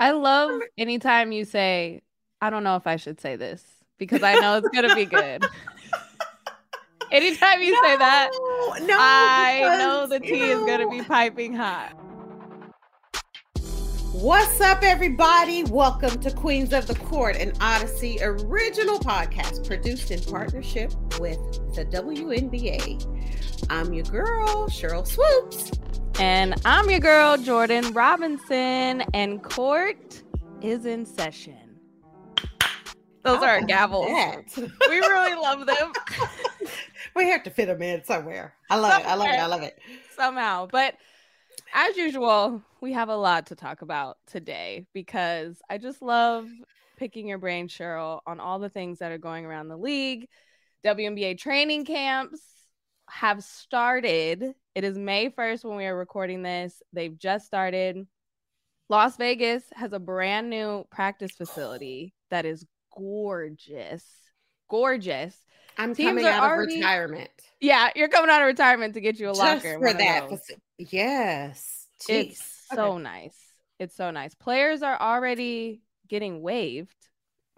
I love anytime you say, I don't know if I should say this because I know it's going to be good. anytime you no, say that, no, I know the tea you is going to be piping hot. What's up, everybody? Welcome to Queens of the Court, an Audacy original podcast produced in partnership with the WNBA. I'm your girl, Sheryl Swoopes. And I'm your girl, Jordan Robinson, and court is in session. Those are our about gavels. We really love them we have to fit them in somewhere. I love it. I love it. I love it. somehow. But as usual, we have a lot to talk about today because I just love picking your brain, Sheryl, on all the things that are going around the league. WNBA training camps have started. It is May 1st when we are recording this. They've just started. Las Vegas has a brand new practice facility that is gorgeous. Gorgeous. I'm Teams coming out already- of retirement. Yeah, you're coming out of retirement to get you a locker. for that. Yes. Jeez. It's so nice. It's so nice. Players are already getting waived.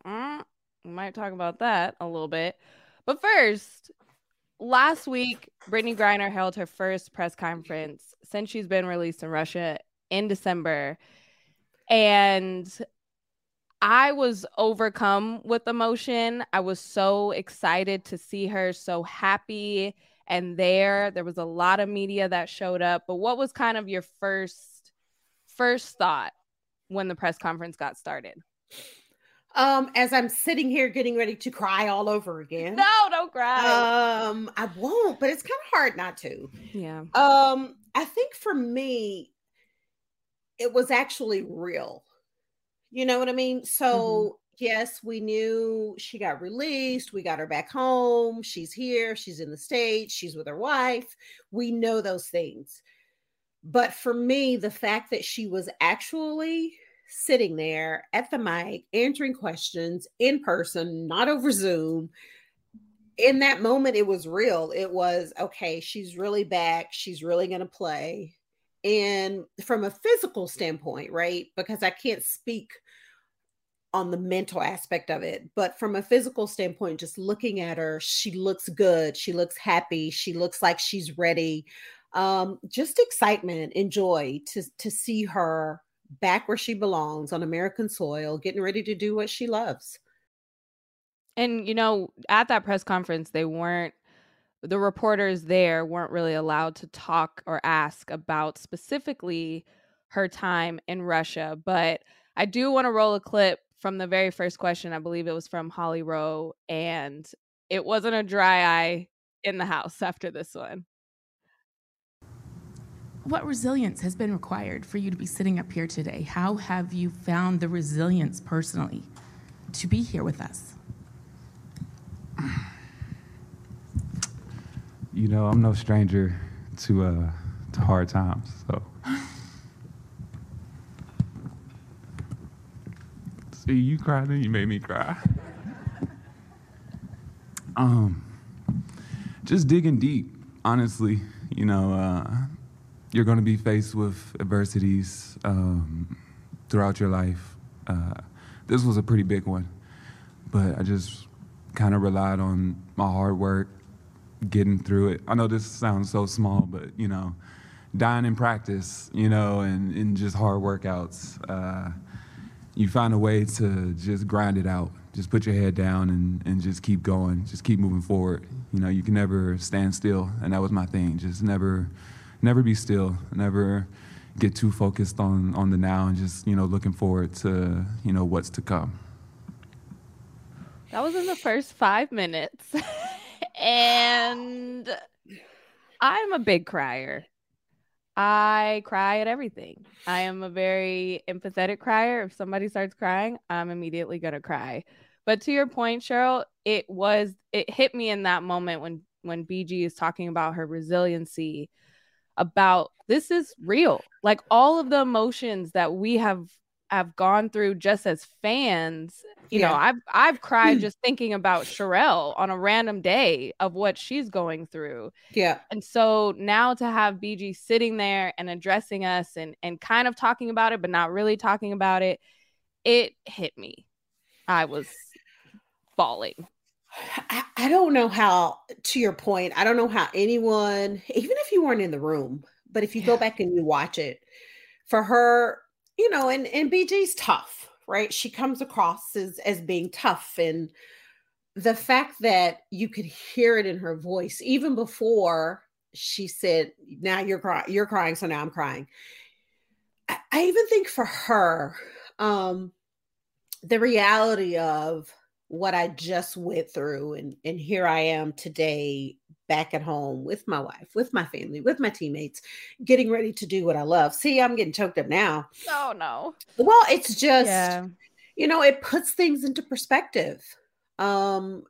Mm, we might talk about that a little bit. But first, last week, Brittney Griner held her first press conference since she's been released in Russia in December. And I was overcome with emotion. I was so excited to see her so happy and there. There was a lot of media that showed up. But what was kind of your first first thought when the press conference got started? Um, as I'm sitting here getting ready to cry all over again. No, don't cry. Um, I won't, but it's kind of hard not to. yeah. Um, I think for me, it was actually real. You know what I mean? So, yes, we knew she got released. We got her back home. She's here. She's in the States. She's with her wife. We know those things. But for me, the fact that she was actually sitting there at the mic, answering questions in person, not over Zoom, in that moment it was real. It was okay she's really back. She's really going to play. And from a physical standpoint right because i can't speak on the mental aspect of it but from a physical standpoint just looking at her she looks good. She looks happy. She looks like she's ready. Um just excitement and joy to to see her back where she belongs on american soil getting ready to do what she loves And you know, at that press conference, they weren't the reporters there weren't really allowed to talk or ask about specifically her time in Russia. But I do want to roll a clip from the very first question. I believe it was from Holly Rowe, and it wasn't a dry eye in the house after this one. What resilience has been required for you to be sitting up here today? How have you found the resilience personally to be here with us? You know, I'm no stranger to uh to hard times. So See, you cried and you made me cry. Um just digging deep, honestly. You know, uh you're gonna be faced with adversities um throughout your life. Uh this was a pretty big one. But I just kind of relied on my hard work, getting through it. I know this sounds so small, but you know, dying in practice, you know, and, and just hard workouts. Uh, you find a way to just grind it out. Just put your head down and, and just keep going. Just keep moving forward. You know, you can never stand still, and that was my thing. Just never, never be still. Never get too focused on on the now, and just you know, looking forward to you know what's to come. That was in the first five minutes. and I'm a big crier. I cry at everything. I am a very empathetic crier. If somebody starts crying, I'm immediately to cry. But to your point, Sheryl, it was it hit me in that moment when when BG is talking about her resiliency about this is real. Like all of the emotions that we have have gone through just as fans. You yeah. know, I've I've cried hmm. just thinking about Cherelle on a random day of what she's going through. Yeah. And so now to have BG sitting there and addressing us and and kind of talking about it, but not really talking about it, it hit me. I was bawling. I, I don't know how, to your point, I don't know how anyone, even if you weren't in the room, but if you yeah. go back and you watch it, for her, you know, and, and BG's tough, right? She comes across as, as being tough. And the fact that you could hear it in her voice, even before she said, now you're crying, you're crying, so now I'm crying. I, I even think for her, um, the reality of what I just went through and and here I am today back at home with my wife, with my family, with my teammates, getting ready to do what I love. See, I'm getting choked up now. Oh no. Well, it's just yeah. you know, it puts things into perspective. Um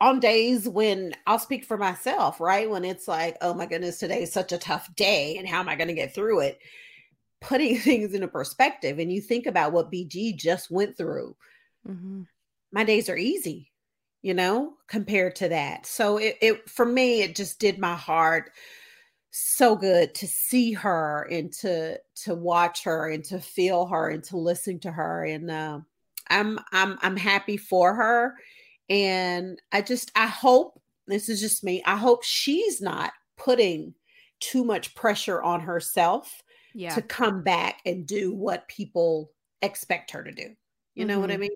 on days when I'll speak for myself, right? When it's like, oh my goodness, today is such a tough day and how am I going to get through it? Putting things into perspective and you think about what BG just went through. Mm-hmm my days are easy, you know, compared to that. So it, it for me, it just did my heart so good to see her and to to watch her and to feel her and to listen to her and uh, i'm i'm i'm happy for her and i just i hope this is just me i hope she's not putting too much pressure on herself yeah. to come back and do what people expect her to do you know mm-hmm. what i mm-hmm. mean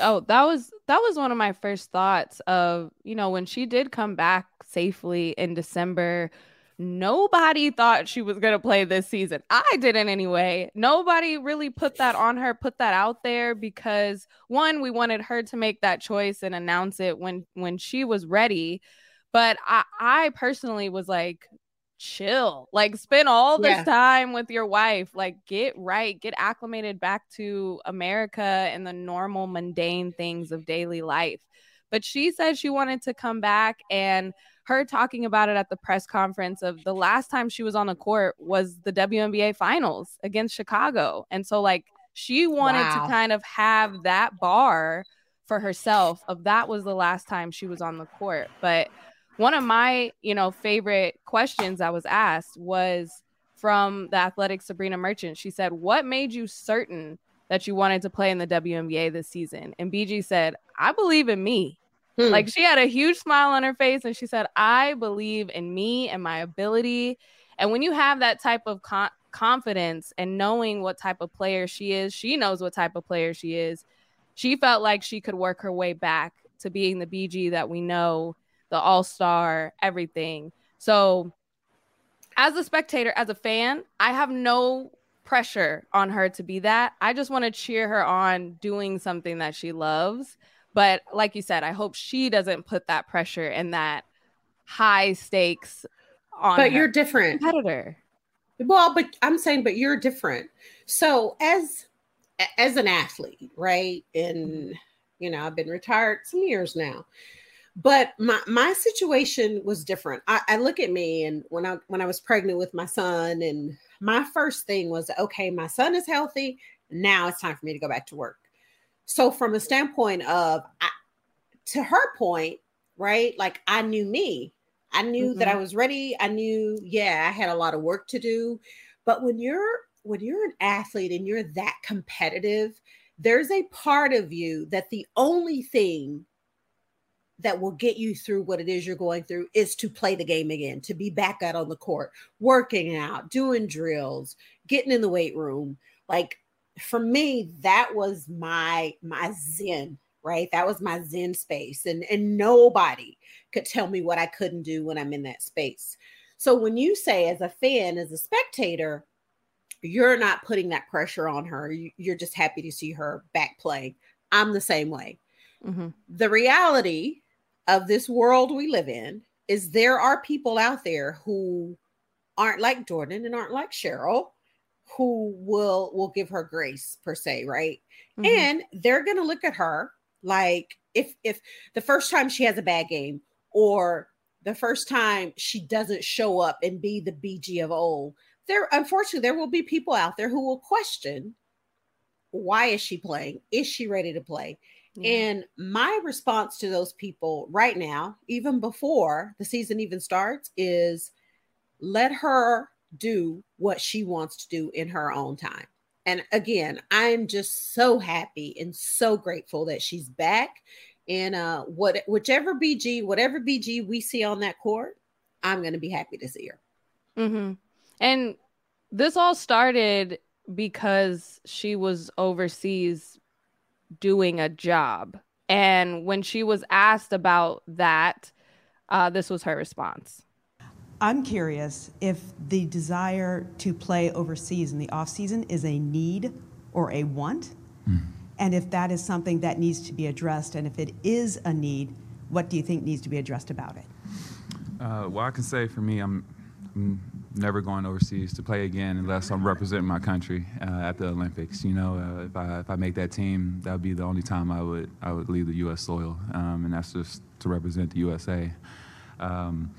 Oh, that was that was one of my first thoughts of, you know, when she did come back safely in December, nobody thought she was going to play this season. I didn't anyway. Nobody really put that on her, put that out there because one, we wanted her to make that choice and announce it when when she was ready. But I I personally was like, chill. Like spend all this yeah. time with your wife. Like get right, get acclimated back to America and the normal mundane things of daily life. But she said she wanted to come back and her talking about it at the press conference of the last time she was on the court was the WNBA finals against Chicago. And so like she wanted wow. to kind of have that bar for herself of that was the last time she was on the court. But one of my, you know, favorite questions I was asked was from the athletic Sabreena Merchant. She said, What made you certain that you wanted to play in the WNBA this season? And BG said, I believe in me. Hmm. Like she had a huge smile on her face and she said, I believe in me and my ability. And when you have that type of con- confidence and knowing what type of player she is, she knows what type of player she is. She felt like she could work her way back to being the BG that we know the all star, everything. So, as a spectator, as a fan, I have no pressure on her to be that. I just want to cheer her on doing something that she loves. But like you said, I hope she doesn't put that pressure and that high stakes on. But you're different competitor. Well, but I'm saying, but you're different. So as as an athlete, right? And you know, I've been retired some years now but my my situation was different. I, I, look at me and when I when I was pregnant with my son, and my first thing was, okay, my son is healthy. Now it's time for me to go back to work. So from a standpoint of, I, to her point, right? Like I knew me. I knew mm-hmm. that I mm-hmm. was ready. I knew, yeah, I had a lot of work to do. But when you're when you're an athlete and you're that competitive, there's a part of you that the only thing that will get you through what it is you're going through is to play the game again, to be back out on the court, working out, doing drills, getting in the weight room. Like for me, that was my my zen, right? That was my zen space. And and nobody could tell me what I couldn't do when I'm in that space. So when you say as a fan, as a spectator, you're not putting that pressure on her. You're just happy to see her back play. I'm the same way. Mm-hmm. The reality of this world we live in is there are people out there who aren't like Jordan and aren't like Sheryl, who will will give her grace per se, right? Mm-hmm. And they're gonna look at her like if if the first time she has a bad game or the first time she doesn't show up and be the BG of old, there unfortunately there will be people out there who will question why is she playing? Is she ready to play? Yeah. And my response to those people right now, even before the season even starts, is let her do what she wants to do in her own time. And again, I'm just so happy and so grateful that she's back. And uh, what whichever BG, whatever BG we see on that court, I'm going to be happy to see her. Mm-hmm. And this all started because she was overseas doing a job. And when she was asked about that, uh, this was her response. I'm curious if the desire to play overseas in the off season is a need or a want, mm. and if that is something that needs to be addressed, and if it is a need, what do you think needs to be addressed about it? Uh, well, I can say for me, I'm, I'm, never going overseas to play again unless I'm representing my country uh, at the Olympics. You know, uh, if I if I make that team, that would be the only time I would I would leave the U.S. soil, um, and that's just to represent the USA. Um,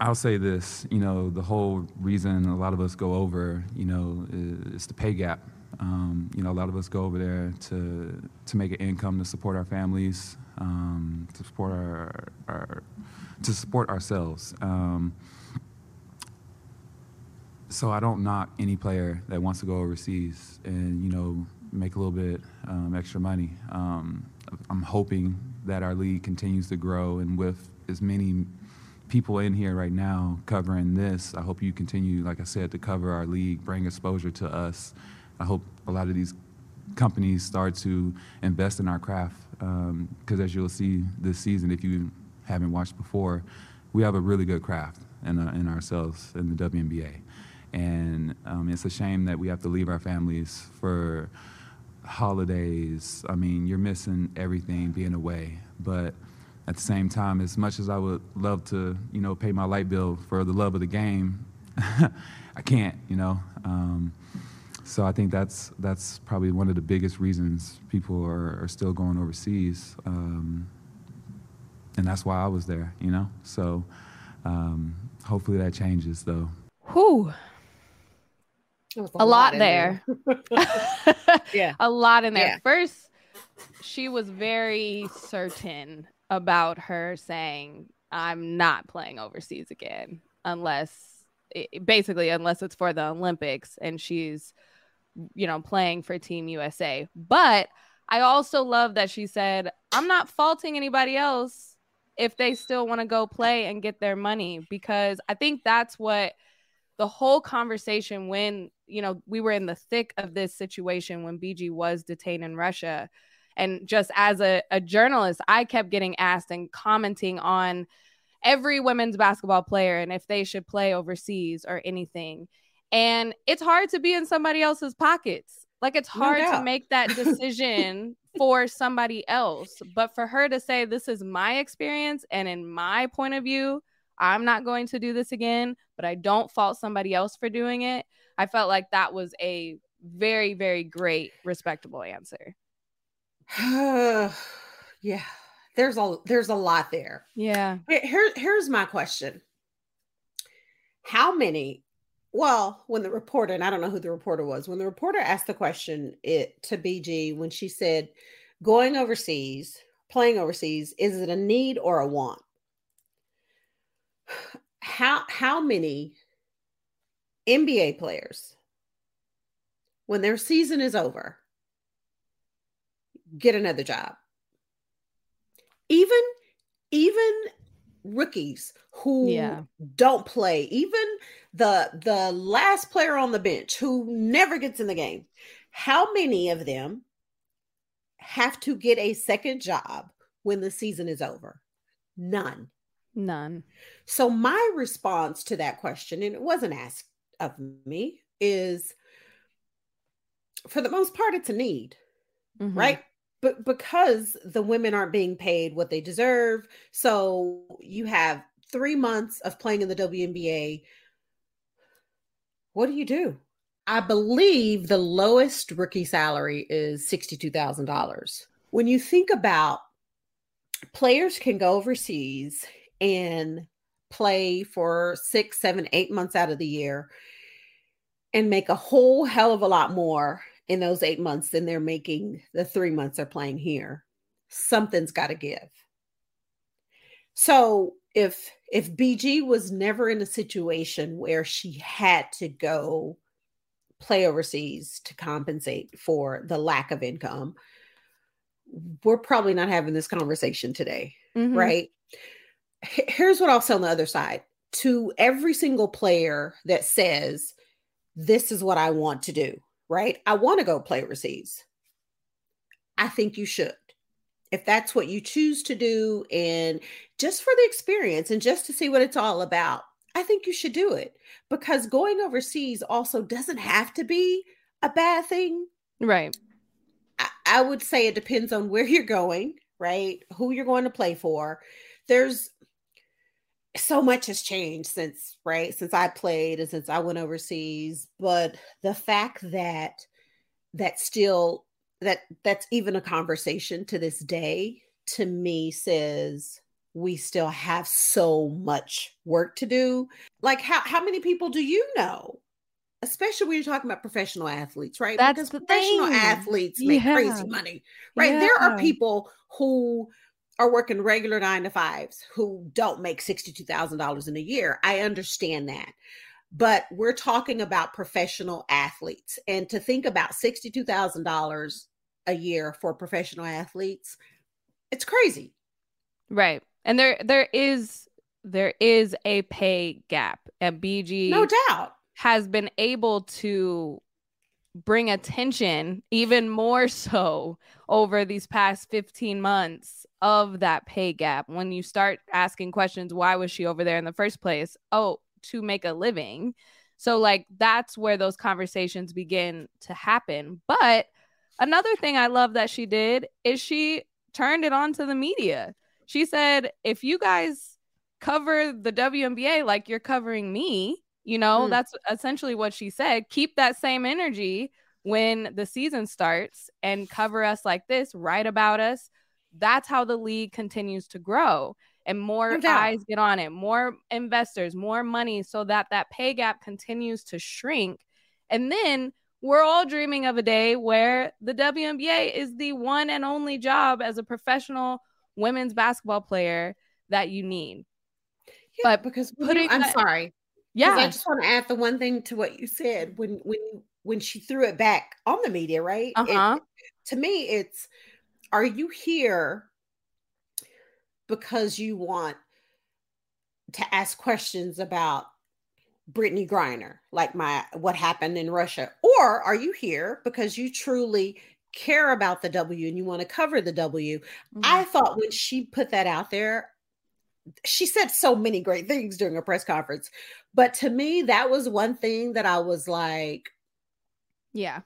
I'll say this, you know, the whole reason a lot of us go over, you know, is, the pay gap. Um, you know, a lot of us go over there to to make an income to support our families, um, to support our, our, to support ourselves. Um, so I don't knock any player that wants to go overseas and you know make a little bit um, extra money. Um, I'm hoping that our league continues to grow and with as many people in here right now covering this. I hope you continue, like I said, to cover our league, bring exposure to us. I hope a lot of these companies start to invest in our craft because um, as you'll see this season, if you haven't watched before, we have a really good craft in, uh, in ourselves in the WNBA. And um, it's a shame that we have to leave our families for holidays. I mean, you're missing everything being away. But at the same time, as much as I would love to, you know, pay my light bill for the love of the game, I can't, you know. Um, so I think that's that's probably one of the biggest reasons people are, are still going overseas, um, and that's why I was there, you know. So um, hopefully that changes, though. Whew. A, a, lot, lot there. there. yeah. A lot in there. Yeah. First, she was very certain about her saying, I'm not playing overseas again unless basically unless it's for the Olympics and she's you know playing for team USA. But I also love that she said, I'm not faulting anybody else if they still want to go play and get their money because I think that's what the whole conversation when you know we were in the thick of this situation when BG was detained in Russia and just as a, a journalist, I kept getting asked and commenting on every women's basketball player and if they should play overseas or anything. And it's hard to be in somebody else's pockets. Like it's hard no to make that decision for somebody else. But for her to say, this is my experience and in my point of view, I'm not going to do this again, but I don't fault somebody else for doing it. I felt like that was a very, very great, respectable answer. yeah. There's a there's a lot there. Yeah. Here, here's my question. How many well, when the reporter, and I don't know who the reporter was, when the reporter asked the question it to BG when she said, going overseas, playing overseas, is it a need or a want? How how many NBA players, when their season is over, get another job. Even even rookies who yeah. don't play, even the the last player on the bench who never gets in the game. How many of them have to get a second job when the season is over? None. None. So my response to that question and it wasn't asked of me is for the most part it's a need. Mm-hmm. Right? but because the women aren't being paid what they deserve, so you have three months of playing in the WNBA what do you do? I believe the lowest rookie salary is $62,000. When you think about players can go overseas and play for six, seven, eight months out of the year and make a whole hell of a lot more in those eight months than they're making the three months they're playing here. Something's got to give. So if if BG was never in a situation where she had to go play overseas to compensate for the lack of income, we're probably not having this conversation today, mm-hmm. right? Here's what I'll say on the other side to every single player that says, This is what I want to do, right? I want to go play overseas. I think you should. If that's what you choose to do, and just for the experience and just to see what it's all about, I think you should do it because going overseas also doesn't have to be a bad thing. Right. I, I would say it depends on where you're going, right? Who you're going to play for. There's so much has changed since, right? Since I played and since I went overseas. But the fact that that still that that's even a conversation to this day to me says we still have so much work to do. Like how how many people do you know? Especially when you're talking about professional athletes, right? That's because professional thing. athletes make yeah. crazy money, right? Yeah. There are people who are working regular nine to fives who don't make $62,000 in a year. I understand that. But we're talking about professional athletes. And to think about $62,000 a year for professional athletes, it's crazy. Right and there there is there is a pay gap and bg no doubt has been able to bring attention even more so over these past 15 months of that pay gap. When you start asking questions why was she over there in the first place? Oh to make a living. So like that's where those conversations begin to happen. But another thing i love that she did is she turned it on to the media. She said, if you guys cover the WNBA like you're covering me, you know, mm. that's essentially what she said. Keep that same energy when the season starts and cover us like this, write about us. That's how the league continues to grow and more eyes get on it, more investors, more money, so that that pay gap continues to shrink. And then we're all dreaming of a day where the WNBA is the one and only job as a professional women's basketball player that you need. Yeah, but because putting, you, I'm that, sorry. Yeah, I just want to add the one thing to what you said when when when she threw it back on the media, right? Uh-huh. It, to me, it's are you here because you want to ask questions about Brittney Griner, like my what happened in Russia, or are you here because you truly care about the W and you want to cover the W. Mm-hmm. I thought when she put that out there, she said so many great things during a press conference. But to me, that was one thing that I was like, yeah,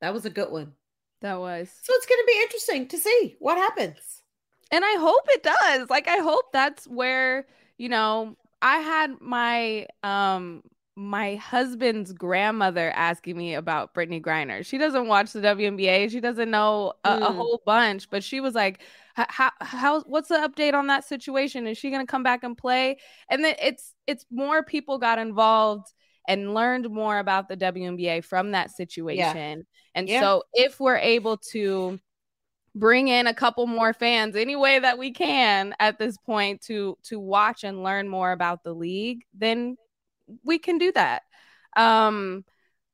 that was a good one. That was. So it's going to be interesting to see what happens. And I hope it does. Like, I hope that's where, you know, I had my um my husband's grandmother asking me about Brittney Griner. She doesn't watch the WNBA. She doesn't know a, mm. a whole bunch, but she was like, "How how what's the update on that situation? Is she going to come back and play?" And then it's it's more people got involved and learned more about the WNBA from that situation. Yeah. And yeah. so if we're able to bring in a couple more fans any way that we can at this point to to watch and learn more about the league, then we can do that. Um,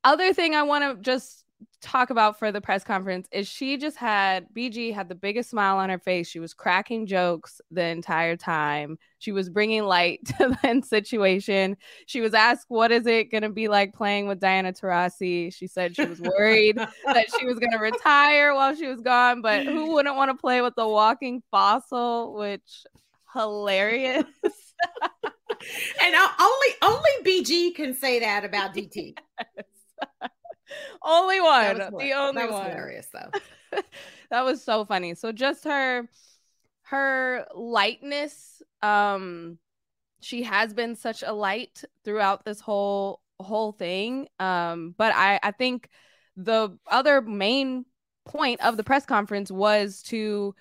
other thing I want to just talk about for the press conference is she just had BG had the biggest smile on her face. She was cracking jokes the entire time. She was bringing light to the situation. She was asked, "What is it going to be like playing with Diana Taurasi?" She said she was worried that she was going to retire while she was gone, but who wouldn't want to play with the walking fossil? Which hilarious. and only only BG can say that about DT. Only one. the only that was one. hilarious though. that was so funny. So just her her lightness um she has been such a light throughout this whole whole thing. Um, but I, I think the other main point of the press conference was to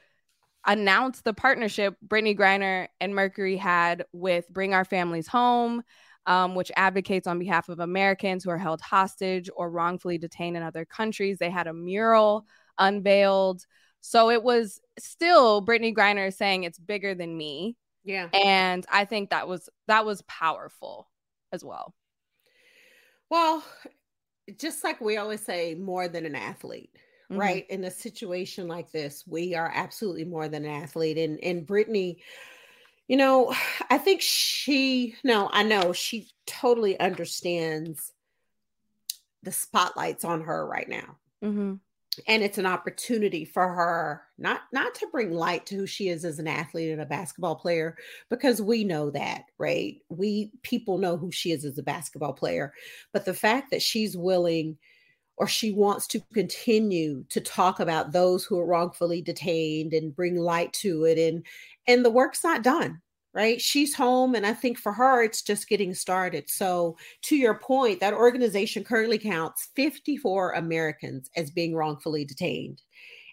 announce the partnership Brittney Griner and Mercury had with Bring Our Families Home, um, which advocates on behalf of Americans who are held hostage or wrongfully detained in other countries. They had a mural unveiled. So it was still Brittney Griner saying it's bigger than me. Yeah. And I think that was that was powerful as well. Well, just like we always say, more than an athlete, mm-hmm. right? In a situation like this, we are absolutely more than an athlete. And and Brittney, you know, I think she no, I know she totally understands the spotlights on her right now. Mm-hmm. And it's an opportunity for her not not to bring light to who she is as an athlete and a basketball player because we know that right? We people know who she is as a basketball player. But the fact that she's willing or she wants to continue to talk about those who are wrongfully detained and bring light to it and and the work's not done right? She's home. And I think for her, it's just getting started. So, to your point, that organization currently counts 54 Americans as being wrongfully detained.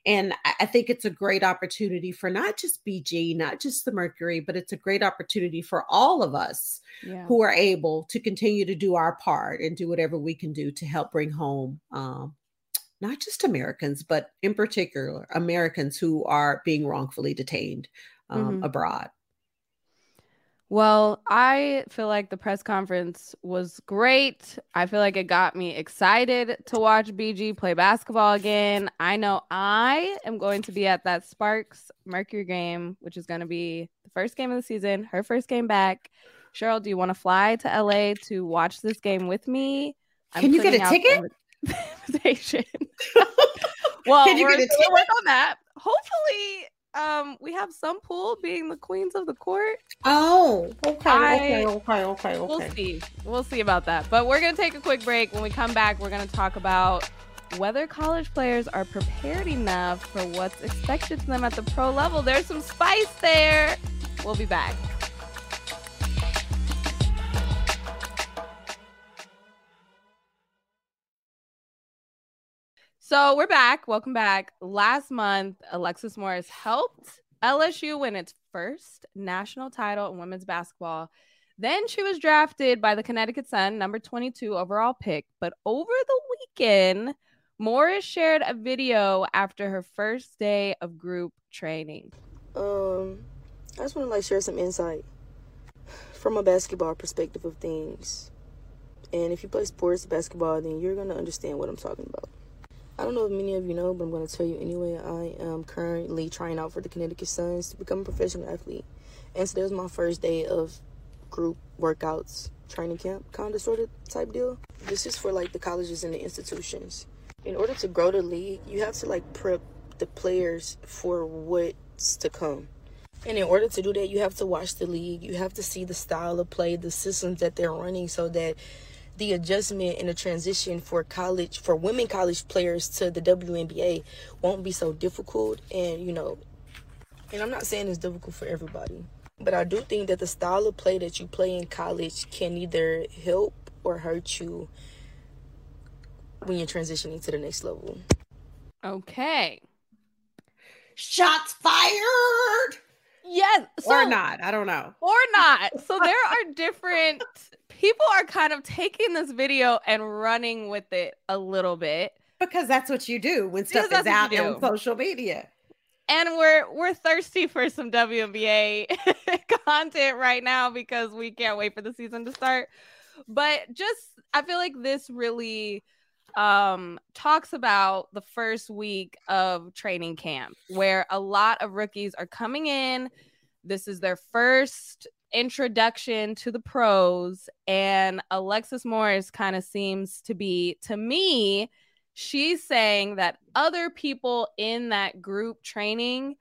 And I think it's a great opportunity for not just BG, not just the Mercury, but it's a great opportunity for all of us yeah. who are able to continue to do our part and do whatever we can do to help bring home um, not just Americans, but in particular, Americans who are being wrongfully detained um, mm-hmm. abroad. Well, I feel like the press conference was great. I feel like it got me excited to watch BG play basketball again. I know I am going to be at that Sparks Mercury game, which is going to be the first game of the season, her first game back. Sheryl, do you want to fly to LA to watch this game with me? I'm Can you get a ticket? Well, Can you get a ticket? Work on that. Hopefully, um we have some pool being the queens of the court. Oh, okay, I, okay, okay, okay, okay. We'll see. We'll see about that. But we're gonna take a quick break. When we come back, we're gonna talk about whether college players are prepared enough for what's expected to them at the pro level. There's some spice there. We'll be back. So we're back. Welcome back. Last month, Alexis Morris helped LSU win its first national title in women's basketball. Then she was drafted by the Connecticut Sun, number 22 overall pick. But over the weekend, Morris shared a video after her first day of group training. Um, I just want to like share some insight from a basketball perspective of things. And if you play sports basketball, then you're gonna understand what I'm talking about. I don't know if many of you know, but I'm going to tell you anyway. I am currently trying out for the Connecticut Suns to become a professional athlete. And so was my first day of group workouts, training camp, kind of sort of type deal. This is for like the colleges and the institutions. In order to grow the league, you have to like prep the players for what's to come. And in order to do that, you have to watch the league. You have to see the style of play, the systems that they're running so that the adjustment and the transition for college for women college players to the WNBA won't be so difficult and you know and I'm not saying it's difficult for everybody but I do think that the style of play that you play in college can either help or hurt you when you're transitioning to the next level. Okay. Shots fired. Yes. So, or not. I don't know. Or not. So there are different people are kind of taking this video and running with it a little bit because that's what you do when stuff is out on social media. And we're we're thirsty for some WNBA content right now because we can't wait for the season to start. But just I feel like this really um talks about the first week of training camp where a lot of rookies are coming in this is their first introduction to the pros and Alexis Morris kind of seems to be to me she's saying that other people in that group training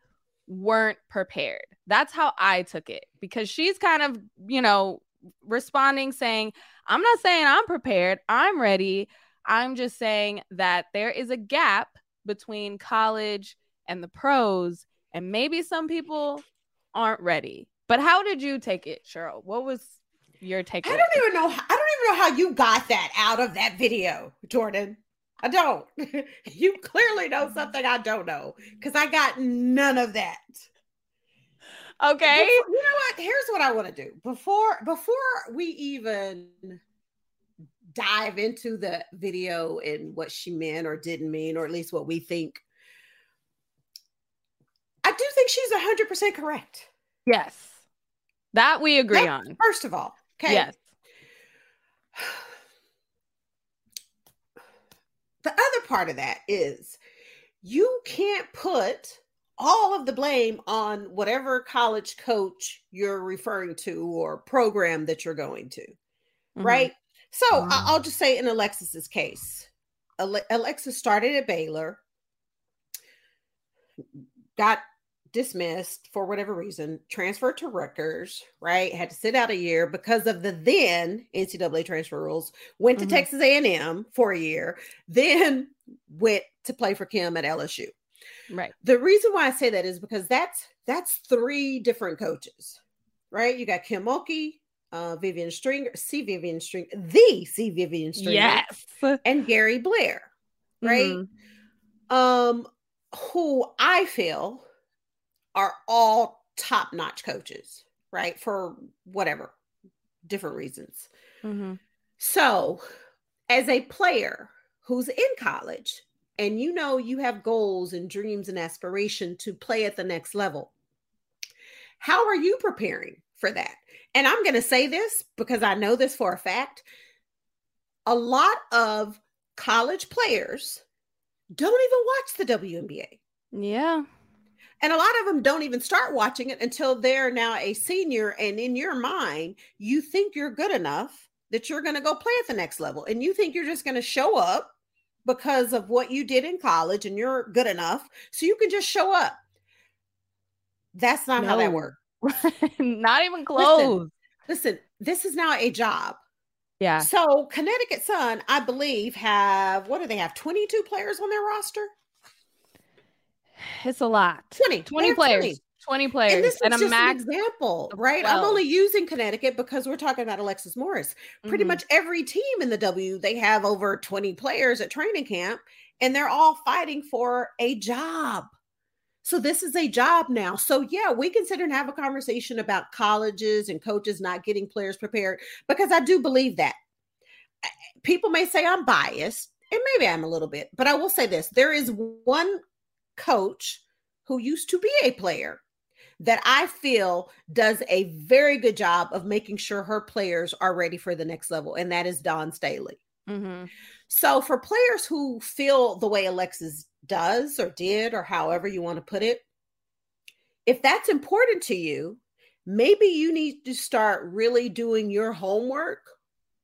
weren't prepared. That's how I took it because she's kind of, you know, responding saying, I'm not saying I'm prepared, I'm ready. I'm just saying that there is a gap between college and the pros and maybe some people aren't ready. But how did you take it, Sheryl? What was your take. I don't even know. I don't even know how you got that out of that video, Jordan. I don't. you clearly know mm-hmm. something I don't know because I got none of that. Okay. Before, you know what? Here's what I want to do before before we even dive into the video and what she meant or didn't mean, or at least what we think. I do think she's hundred percent correct. Yes, that we agree that, on. First of all, okay. Yes. The other part of that is you can't put all of the blame on whatever college coach you're referring to or program that you're going to, mm-hmm. right? So I'll just say in Alexis's case, Alexis started at Baylor, got dismissed for whatever reason, transferred to Rutgers, right? Had to sit out a year because of the then NCAA transfer rules. Went to mm-hmm. Texas A&M for a year, then went to play for Kim at LSU. Right. The reason why I say that is because that's that's three different coaches, right? You got Kim Mulkey, uh, Vivian Stringer, C. Vivian Stringer, the C. Vivian Stringer, yes, and Gary Blair, right? Mm-hmm. Um, who I feel are all top notch coaches, right? For whatever different reasons. Mm-hmm. So, as a player who's in college and you know you have goals and dreams and aspiration to play at the next level, how are you preparing for that? And I'm going to say this because I know this for a fact. A lot of college players don't even watch the WNBA. Yeah. And a lot of them don't even start watching it until they're now a senior. And in your mind, you think you're good enough that you're going to go play at the next level. And you think you're just going to show up because of what you did in college and you're good enough. So you can just show up. That's not no. how that works. not even close. Listen, listen, this is now a job. Yeah. So Connecticut Sun, I believe, have what do they have? 22 players on their roster? It's a lot. 20. 20 players. 20. 20 players and, this is and a just max an example, right? 12. I'm only using Connecticut because we're talking about Alexis Morris. Pretty mm-hmm. much every team in the W, they have over 20 players at training camp, and they're all fighting for a job. So this is a job now. So yeah, we can sit and have a conversation about colleges and coaches not getting players prepared because I do believe that. People may say I'm biased, and maybe I'm a little bit, but I will say this: there is one coach who used to be a player that I feel does a very good job of making sure her players are ready for the next level, and that is Dawn Staley. Mm-hmm. So, for players who feel the way Alexis does or did, or however you want to put it, if that's important to you, maybe you need to start really doing your homework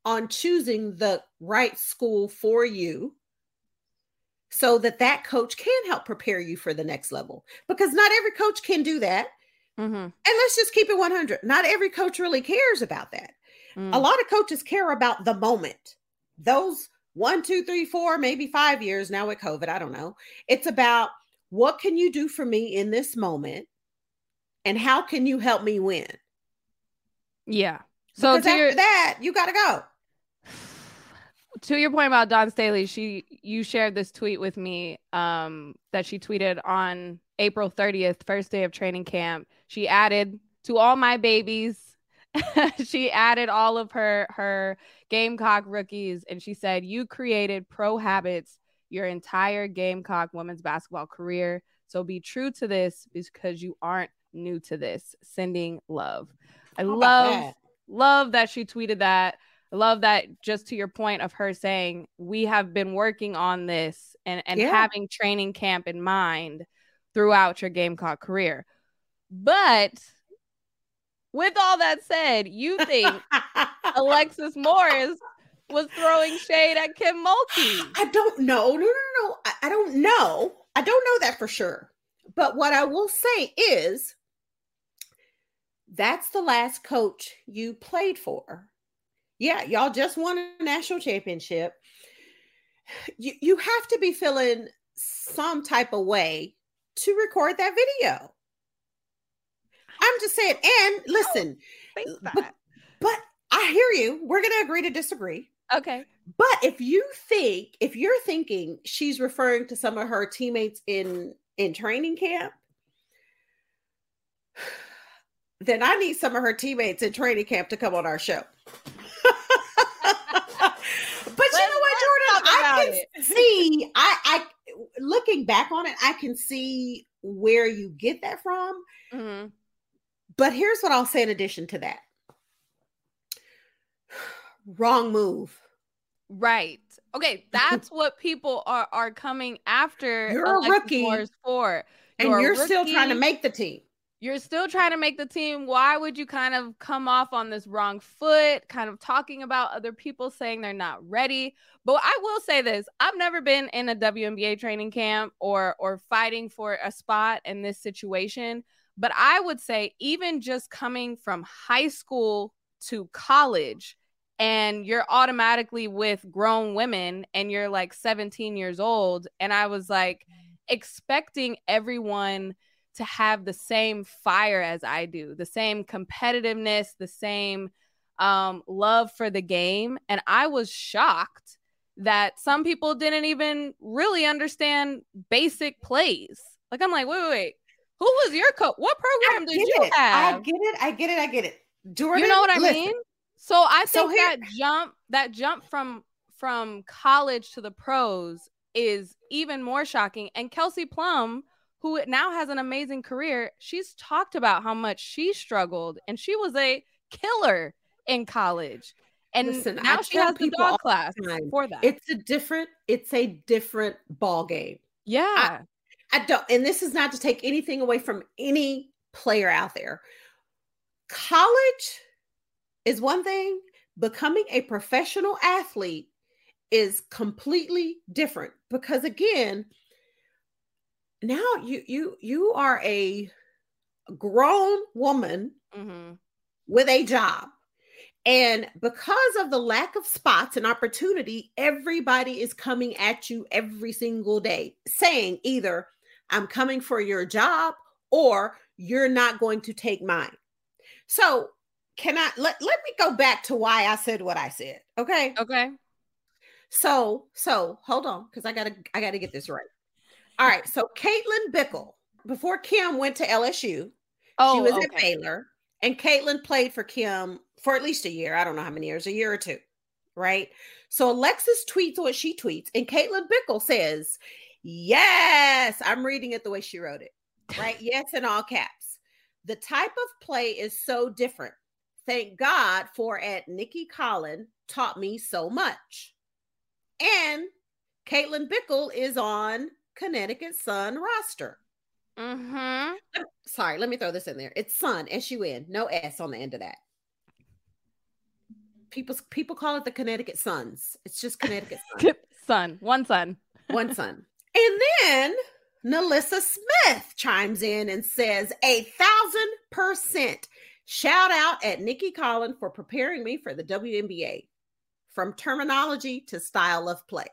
on choosing the right school for you so that that coach can help prepare you for the next level. Because not every coach can do that. Mm-hmm. and let's just keep it 100 not every coach really cares about that. Mm. a lot of coaches care about the moment. Those one two three four maybe five years now with covid i don't know it's about what can you do for me in this moment and how can you help me win yeah so after your- that you got to go to your point about Dawn Staley, she you shared this tweet with me um, that she tweeted on April 30th, first day of training camp. She added to all my babies. she added all of her her Gamecock rookies, and she said, "You created pro habits your entire Gamecock women's basketball career. So be true to this because you aren't new to this. Sending love. I love that? love that she tweeted that. I love that just to your point of her saying we have been working on this and, and yeah. having training camp in mind throughout your Gamecock career. But with all that said, you think Alexis Morris was throwing shade at Kim Mulkey? I don't know. No, no, no. I, I don't know. I don't know that for sure. But what I will say is that's the last coach you played for yeah, y'all just won a national championship. You, you have to be feeling some type of way to record that video. I'm just saying, and listen, but, but I hear you. We're going to agree to disagree. Okay. But if you think, if you're thinking she's referring to some of her teammates in in training camp, then I need some of her teammates in training camp to come on our show. but you know what, Jordan? I can it. see. I, I looking back on it, I can see where you get that from. Mm-hmm. But here's what I'll say in addition to that. Wrong move. Right. Okay, that's what people are are coming after. You're Alexis a rookie Morris for, you're and you're still trying to make the team. You're still trying to make the team. Why would you kind of come off on this wrong foot, kind of talking about other people saying they're not ready? But I will say this: I've never been in a WNBA training camp or or fighting for a spot in this situation. But I would say, even just coming from high school to college and you're automatically with grown women and you're like 17 years old and i was like expecting everyone to have the same fire as i do the same competitiveness the same um, love for the game and i was shocked that some people didn't even really understand basic plays. Like i'm like wait wait wait who was your coach what program did you it. have i get it i get it i get it Jordan, you know what i listen. mean so I think so here- that jump that jump from from college to the pros is even more shocking. And Kelsey Plum, who now has an amazing career, she's talked about how much she struggled and she was a killer in college. And Listen, now I she has the dog class for that. It's a different, it's a different ball game. Yeah. I, I don't, and this is not to take anything away from any player out there. College is one thing, becoming a professional athlete is completely different because again, now you you you are a grown woman mm-hmm. with a job. And because of the lack of spots and opportunity, everybody is coming at you every single day saying either I'm coming for your job or you're not going to take mine. So can I let, let me go back to why I said what I said. Okay. Okay. So, so hold on, because I gotta I gotta get this right. All right. So Caitlin Bickle, before Kim went to LSU, oh, she was okay. at Baylor, and Caitlin played for Kim for at least a year. I don't know how many years, a year or two. Right. So Alexis tweets what she tweets, and Caitlin Bickle says, Yes, I'm reading it the way she wrote it. Right. yes, in all caps. The type of play is so different Thank God for at Nicki Collen taught me so much. And Caitlin Bickle is on Connecticut Sun roster. Mm-hmm. Sorry, let me throw this in there. It's Sun, S-U-N, no S on the end of that. People people call it the Connecticut Suns. It's just Connecticut Sun. sun, one sun. one sun. And then NaLyssa Smith chimes in and says a thousand percent Shout out at Nicki Collen for preparing me for the WNBA from terminology to style of play.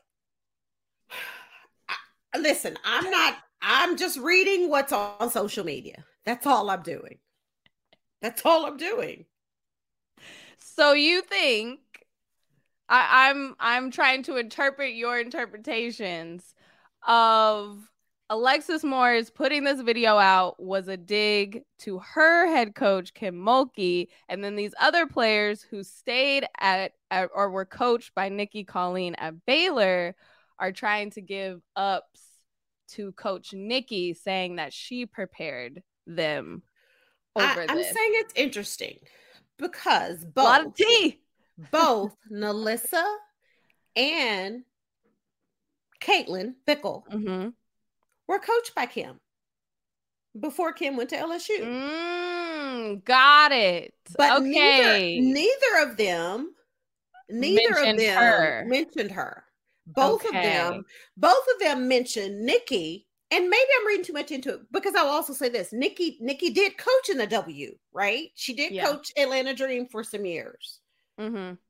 I, listen, I'm not, I'm just reading what's on social media. That's all I'm doing. That's all I'm doing. So you think I, I'm I'm trying to interpret your interpretations of Alexis Morris putting this video out was a dig to her head coach, Kim Mulkey, and then these other players who stayed at, at or were coached by Nicki Collen at Baylor are trying to give ups to Coach Nikki, saying that she prepared them over I, am saying it's interesting because both, a lot of tea. both NaLyssa and Caitlin Bickle mm-hmm were coached by Kim before Kim went to LSU. Mm, got it. But okay. neither, neither of them, neither mentioned of them her. mentioned her. Both okay. of them, both of them mentioned Nicki. And maybe I'm reading too much into it because I'll also say this: Nicki, Nicki did coach in the W, right? She did yeah. coach Atlanta Dream for some years. Mm-hmm.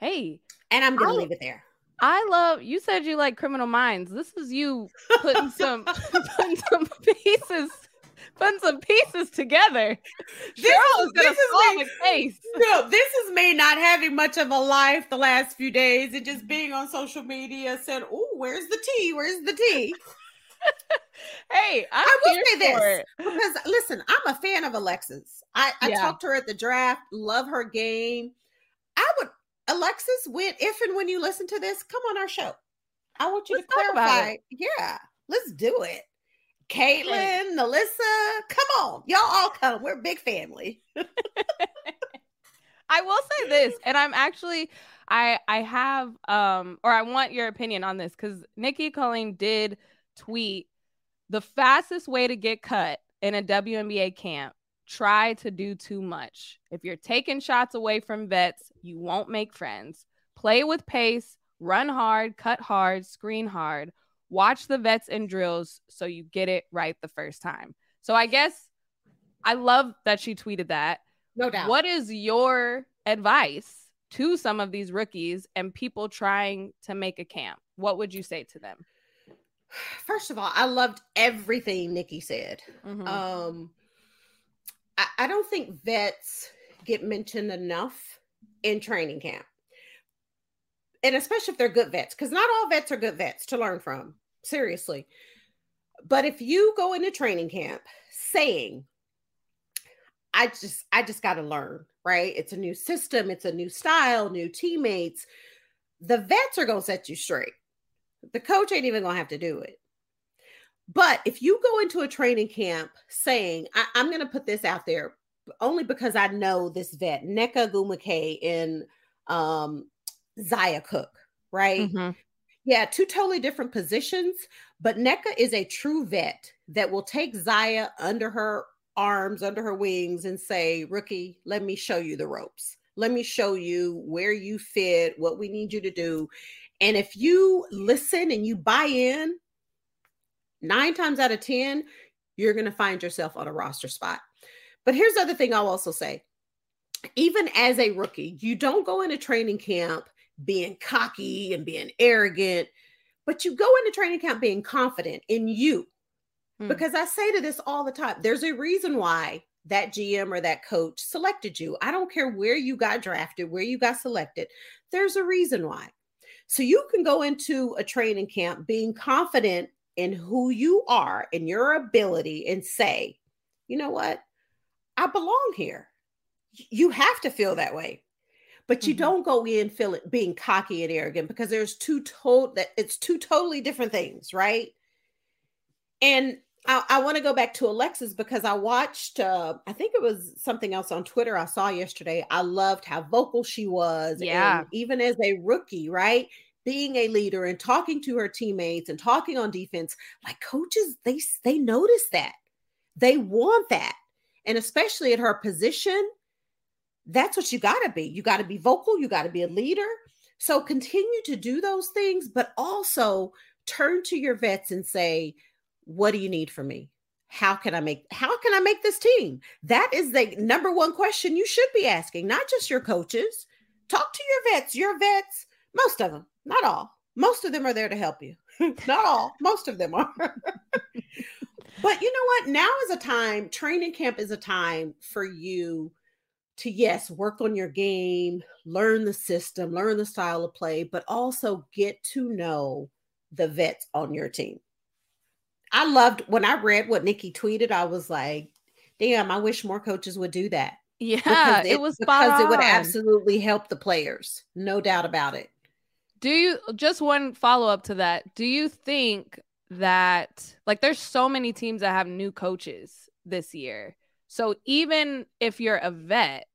Hey, and I'm gonna leave it there. I love you said you like criminal minds. This is you putting some putting some pieces putting some pieces together. This is, gonna this is me, a case. No, this is me not having much of a life the last few days and just being on social media said, Oh, where's the tea? Where's the tea? hey, I'm I will say this because listen, I'm a fan of Alexis. I, I Yeah. talked to her at the draft, love her game. Alexis when if and when you listen to this, come on our show. I want you Let's to clarify. Yeah, let's do it. Caitlin, Melissa, come on. Y'all all come. We're a big family. I will say this, and I'm actually I I have um or I want your opinion on this because Nicki Collen did tweet the fastest way to get cut in a WNBA camp. Try to do too much. If you're taking shots away from vets, you won't make friends. Play with pace, run hard, cut hard, screen hard. Watch the vets and drills so you get it right the first time. So I guess I love that she tweeted that. No doubt. What is your advice to some of these rookies and people trying to make a camp? What would you say to them? First of all, I loved everything Nikki said. Mhm. Um, I, I don't think vets get mentioned enough in training camp, and especially if they're good vets, because not all vets are good vets to learn from. Seriously, but if you go into training camp saying, "I just, I just got to learn," right? It's a new system, it's a new style, new teammates. The vets are gonna set you straight. The coach ain't even gonna have to do it. But if you go into a training camp saying, I, am going to put this out there only because I know this vet, Nneka Ogwumike in um, Zia Cooke, right? Mhm. Yeah, two totally different positions, but Nneka is a true vet that will take Zia under her arms, under her wings, and say, Rookie, let me show you the ropes. Let me show you where you fit, what we need you to do. And if you listen and you buy in, nine times out of 10, you're going to find yourself on a roster spot. But here's the other thing I'll also say even as a rookie, you don't go into training camp being cocky and being arrogant, but you go into training camp being confident in you. Hmm. Because I say to this all the time there's a reason why that GM or that coach selected you. I don't care where you got drafted, where you got selected, there's a reason why. So you can go into a training camp being confident in who you are and your ability and say, you know what? I belong here. You have to feel that way. But you Mhm. don't go in feeling being cocky and arrogant because there's two total that it's two totally different things, right? And I, I want to go back to Alexis because I watched uh I think it was something else on Twitter I saw yesterday. I loved how vocal she was. Yeah. And even as a rookie, right? Being a leader and talking to her teammates and talking on defense, like coaches, they they notice that. They want that. And especially at her position, that's what you got to be. You got to be vocal, you got to be a leader. So continue to do those things, but also turn to your vets and say, what do you need from me? How can I make how can I make this team? That is the number one question you should be asking, not just your coaches. Talk to your vets. Your vets, most of them, not all. Most of them are there to help you. not all, most of them are. but you know what? Now is a time, training camp is a time for you to yes, work on your game, learn the system, learn the style of play, but also get to know the vets on your team. I loved when I read what Nikki tweeted, I was like, damn, I wish more coaches would do that. Yeah, Because it, was because it would absolutely help the players. No doubt about it. Do you just one follow up to that? Do you think that like there's so many teams that have new coaches this year? So even if you're a vet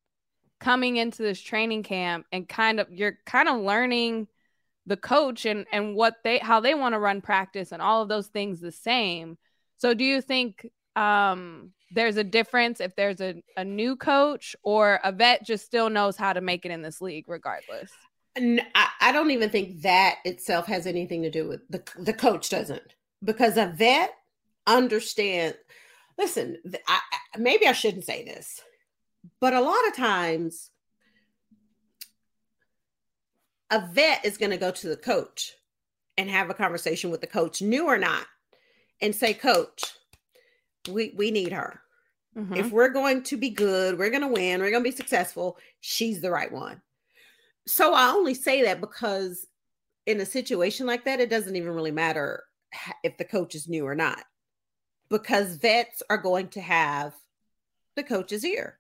coming into this training camp and kind of you're kind of learning the coach and and what they how they want to run practice and all of those things the same. So do you think um there's a difference if there's a, a new coach or a vet just still knows how to make it in this league regardless? I, I don't even think that itself has anything to do with the the coach doesn't because a vet understand. Listen, I, maybe I shouldn't say this, but a lot of times a vet is going to go to the coach and have a conversation with the coach, new or not, and say, "Coach, We we need her. Mhm. If we're going to be good, we're going to win, we're going to be successful, she's the right one. So I only say that because in a situation like that, it doesn't even really matter if the coach is new or not, because vets are going to have the coach's ear.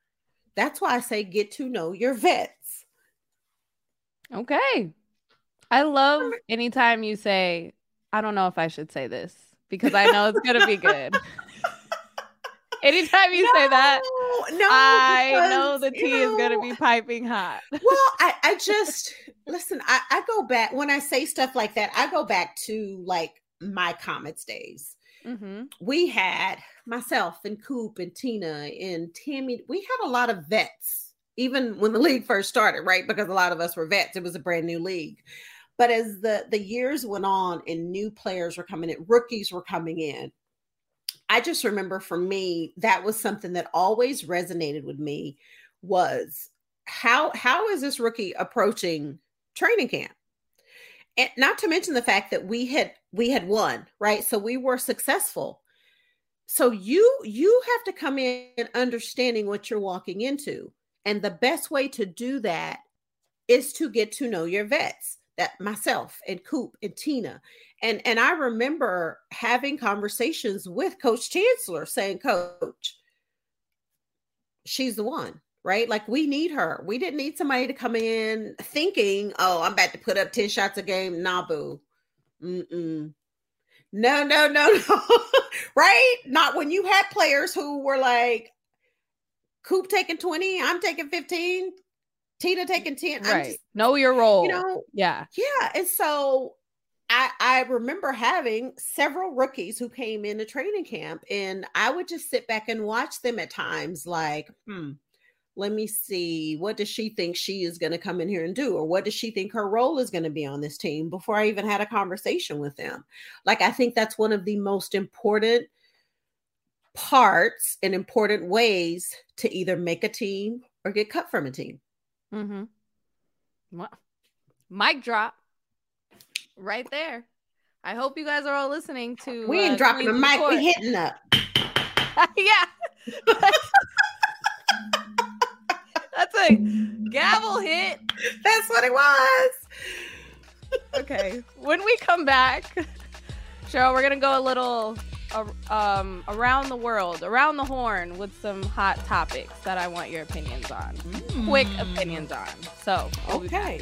That's why I say get to know your vets. Okay. I love anytime you say, I don't know if I should say this because I know it's going to be good. anytime you say that, No, no, I know the tea you is going to be piping hot. well, I, I just listen, I, I go back when I say stuff like that, I go back to like my Comets days. hmm We had myself and Coop and Tina and Tammy, we had a lot of vets, even when the league first started, right? Because a lot of us were vets. It was a brand new league. But as the, the years went on and new players were coming in, rookies were coming in, I just remember for me, that was something that always resonated with me was how how is this rookie approaching training camp? And not to mention the fact that we had we had won, right? So we were successful. So you you have to come in understanding what you're walking into. And the best way to do that is to get to know your vets. That myself and Coop and Tina. And and I remember having conversations with Coach Chancellor saying, Coach, she's the one, right? Like we need her. We didn't need somebody to come in thinking, oh, I'm about to put up 10 shots a game. Nah, boo. Mm-mm. No, no, no, no. right? Not when you had players who were like, Coop taking 20, I'm taking 15, Tina taking 10. Right. just- know your role. you know, yeah. yeah, and so I I remember having several rookies who came into training camp, and I would just sit back and watch them at times, like, hmm, let me see, what does she think she is going to come in here and do, or what does she think her role is going to be on this team before I even had a conversation with them. Like, I think that's one of the most important parts and important ways to either make a team or get cut from a team. Mm-hmm. Well, mic drop right there. I hope you guys are all listening to. We ain't uh, dropping the mic, we hitting up. yeah. That's a gavel hit. That's what it was. Okay. When we come back, Sheryl, we're gonna go a little uh, um around the world, around the horn with some hot topics that I want your opinions on. Quick opinions on. So. Okay.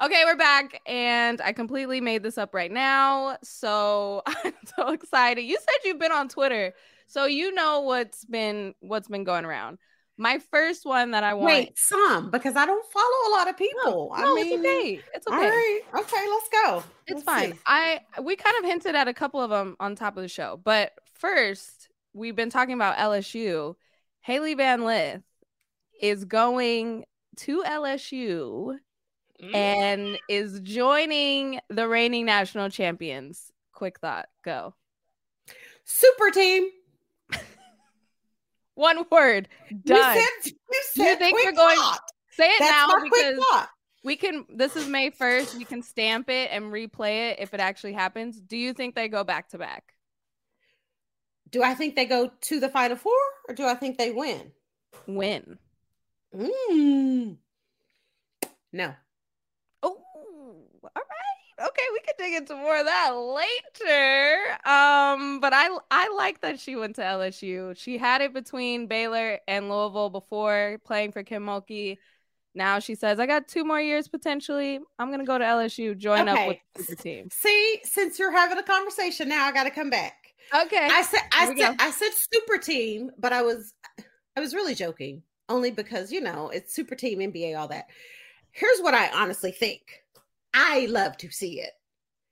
Okay, we're back, and I completely made this up right now. So I'm so excited. You said you've been on Twitter, so you know what's been what's been going around. My first one that I want. Wait, some because I don't follow a lot of people. no, I mean, it's okay. It's okay. All right, okay, let's go. It's Let's fine. see. I we kind of hinted at a couple of them on top of the show, but first we've been talking about LSU. Hailey Van Lith is going to LSU Mm. and is joining the reigning national champions. Quick thought, go. Super team. One word, done. You said, you said think quick you're going- thought. Say it That's now because thought. we can. This is May first. We can stamp it and replay it if it actually happens. Do you think they go back to back? Do I think they go to the final four or do I think they win? Win. Mm. No. All right. Okay, we could dig into more of that later. Um, but I I like that she went to LSU. She had it between Baylor and Louisville before playing for Kim Mulkey. Now she says, I got two more years potentially. I'm gonna go to LSU, join up with the team. See, since you're having a conversation now, I got to come back. Okay. I said, I said. I said super team, but I was, I was really joking, only because you know it's super team, NBA, all that. here's what I honestly think. I love to see it.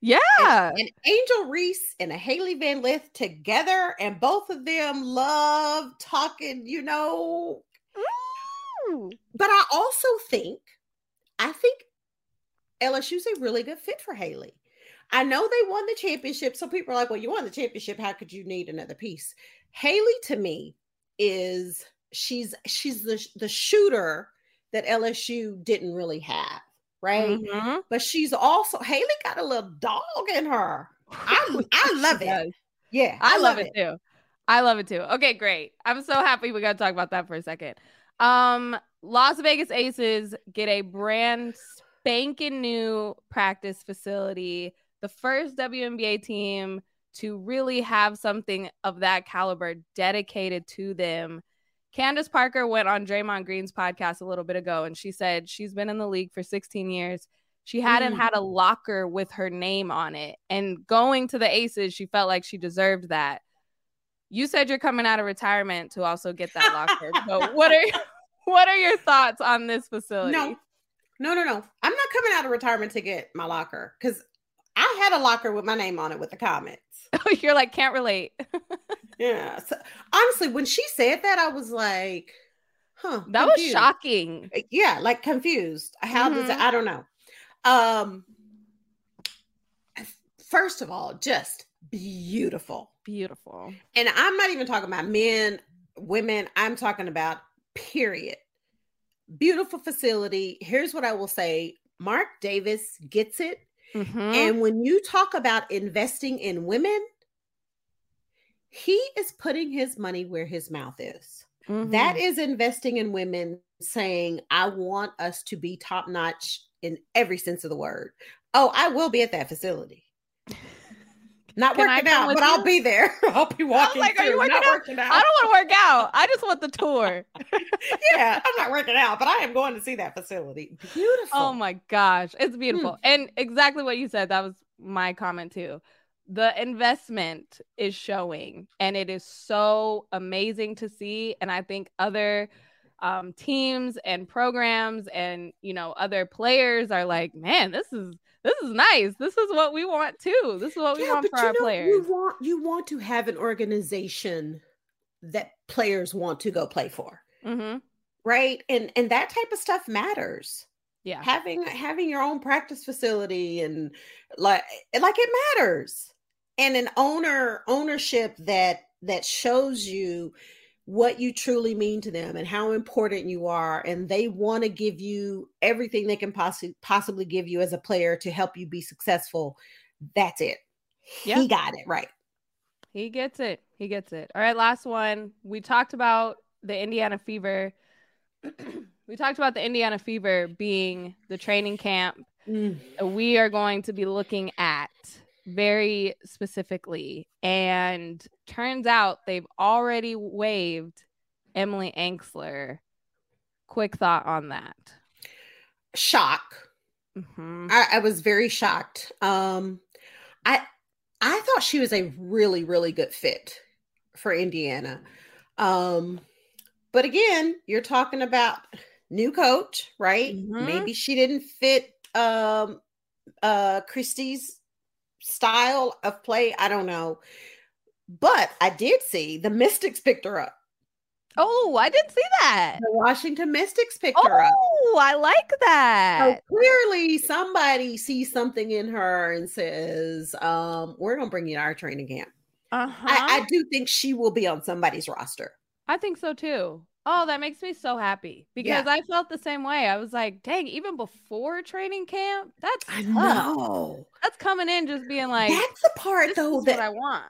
Yeah. And, and Angel Reese and a Hailey Van Lith together, and both of them love talking, you know. Ooh. But I also think, I think LSU's a really good fit for Hailey. I know they won the championship. So people are like, well, you won the championship. How could you need another piece? Hailey to me is she's she's the the shooter that LSU didn't really have, right? Mhm. But she's also Hailey got a little dog in her. I I love it. does. Yeah, I, love, it too. I love it too. Okay, great. I'm so happy we got to talk about that for a second. Um, Las Vegas Aces get a brand spanking new practice facility, the first WNBA team to really have something of that caliber dedicated to them. Candace Parker went on Draymond Green's podcast a little bit ago and she said she's been in the league for 16 years. She hadn't Mm. had a locker with her name on it. And going to the Aces, she felt like she deserved that. You said you're coming out of retirement to also get that locker. so what are what are your thoughts on this facility? No, no, no, no. I'm not coming out of retirement to get my locker because I had a locker with my name on it with the Comets. you're like can't relate. Yeah. So honestly, when she said that, I was like, huh. That was shocking. Yeah, like confused. How does it? I don't know. Um first of all, just beautiful. Beautiful. And I'm not even talking about men, women. I'm talking about period. Beautiful facility. Here's what I will say Mark Davis gets it. Mhm. And when you talk about investing in women, he is putting his money where his mouth is. That Mhm. is investing in women saying, I want us to be top notch in every sense of the word. Oh, I will be at that facility. Not Can working out, but I'll be there. I'll be walking. like, are you through, working not out? working out. I don't want to work out. I just want the tour. yeah, I'm not working out, but I am going to see that facility. Beautiful. Oh my gosh, Hmm. it's beautiful. And exactly what you said, that was my comment too. The investment is showing and it is so amazing to see and I think other um, teams and programs and you know other players are like, "Man, this is this is nice. This is what we want too. This is what we yeah, want for our know, players." you want you want to have an organization that players want to go play for, hmm right? And and that type of stuff matters. Yeah. having having your own practice facility and like like it matters and an owner ownership that that shows you what you truly mean to them and how important you are and they want to give you everything they can possibly possibly give you as a player to help you be successful that's it Yeah. he got it right He gets it. He gets it. All right, last one. We talked about the Indiana Fever. we talked about the Indiana Fever being the training camp Mm. we are going to be looking at very specifically. And turns out they've already waived Emily Engstler. Quick thought on that. shock Mhm. I, I was very shocked. Um, I I thought she was a really really good fit for Indiana. Um, but again, you're talking about new coach, right? Mhm. Maybe she didn't fit um uh Christie's style of play. I don't know. But I did see the Mystics picked her up. Oh, I didn't see that. The Washington Mystics picked her up. Oh, I like So that. clearly somebody sees something in her and says, um, we're gonna bring you to our training camp. Uh-huh. I, I do think she will be on somebody's roster. I think so too. Oh, that makes me so happy because Yeah. I felt the same way. I was like, dang, even before training camp, that's I tough. know. That's coming in just being like, That's the part this though is that what I want.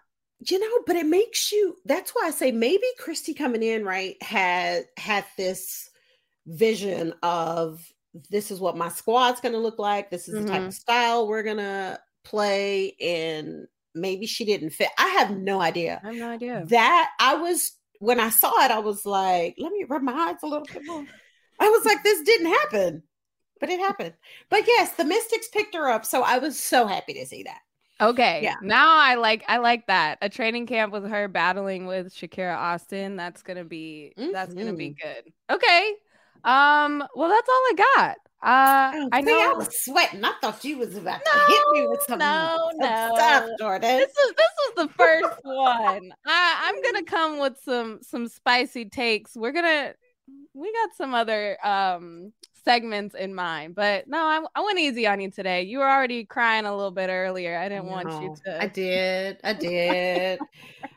you know, but it makes you that's why I say maybe Christy coming in, right, had had this vision of this is what my squad's gonna look like, this is the type of mm-hmm. style we're gonna play, and maybe she didn't fit. I have no idea. I have no idea. that I was when I saw it, I was like, let me rub my eyes a little bit more. I was like, this didn't happen, but it happened. But yes, the Mystics picked her up, so I was so happy to see that. Okay. Yeah. Now I like I like that. A training camp with her battling with Shakira Austin. That's gonna be that's gonna be Mhm. good. Okay. Um, well that's all I got. Uh, Oh, I see, I was sweating. I thought you was about to hit me with some, no, some no. stuff, Jordan. This is this is the first one. I, I'm gonna come with some some spicy takes. We're gonna we got some other um segments in mind, but no, I, I went easy on you today. You were already crying a little bit earlier. I didn't want you to. I did. I did.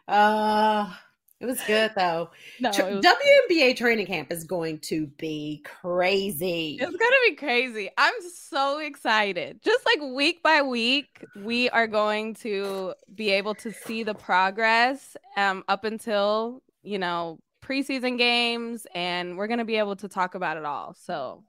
uh, it was good though. No, was- WNBA training camp is going to be crazy. It's gonna be crazy. I'm so excited. Just like week by week, we are going to be able to see the progress um up until you know preseason games, and we're gonna be able to talk about it all. So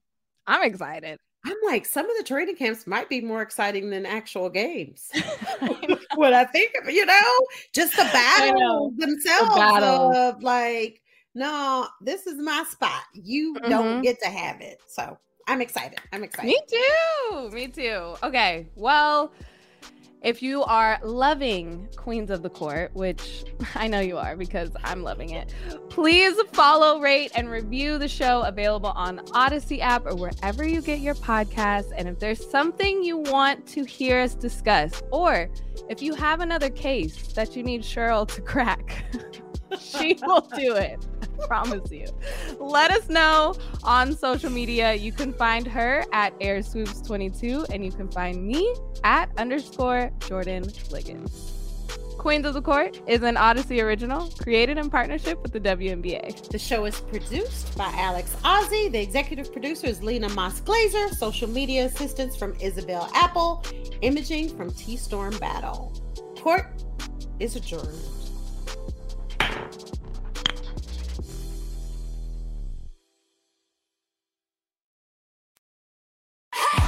I'm excited. I'm like, some of the training camps might be more exciting than actual games. what I think of you know, just the know. battles themselves battles. of like, no, this is my spot. You Mhm. don't get to have it. So I'm excited. I'm excited. Me too. Me too. Okay. Well, if you are loving Queens of the Court, which I know you are because I'm loving it, please follow, rate, and review the show available on Audacy app or wherever you get your podcasts. And if there's something you want to hear us discuss, or if you have another case that you need Sheryl to crack, she will do it. I promise you. Let us know on social media. You can find her at AirSwoops22 and you can find me at underscore Jordan Liggins. Queens of the Court is an Audacy original created in partnership with the WNBA. The show is produced by Alex Ozzie. The executive producer is Lena Moss Glazer. Social media assistance from Isabel Apple. Imaging from T Storm Battle. Court is adjourned.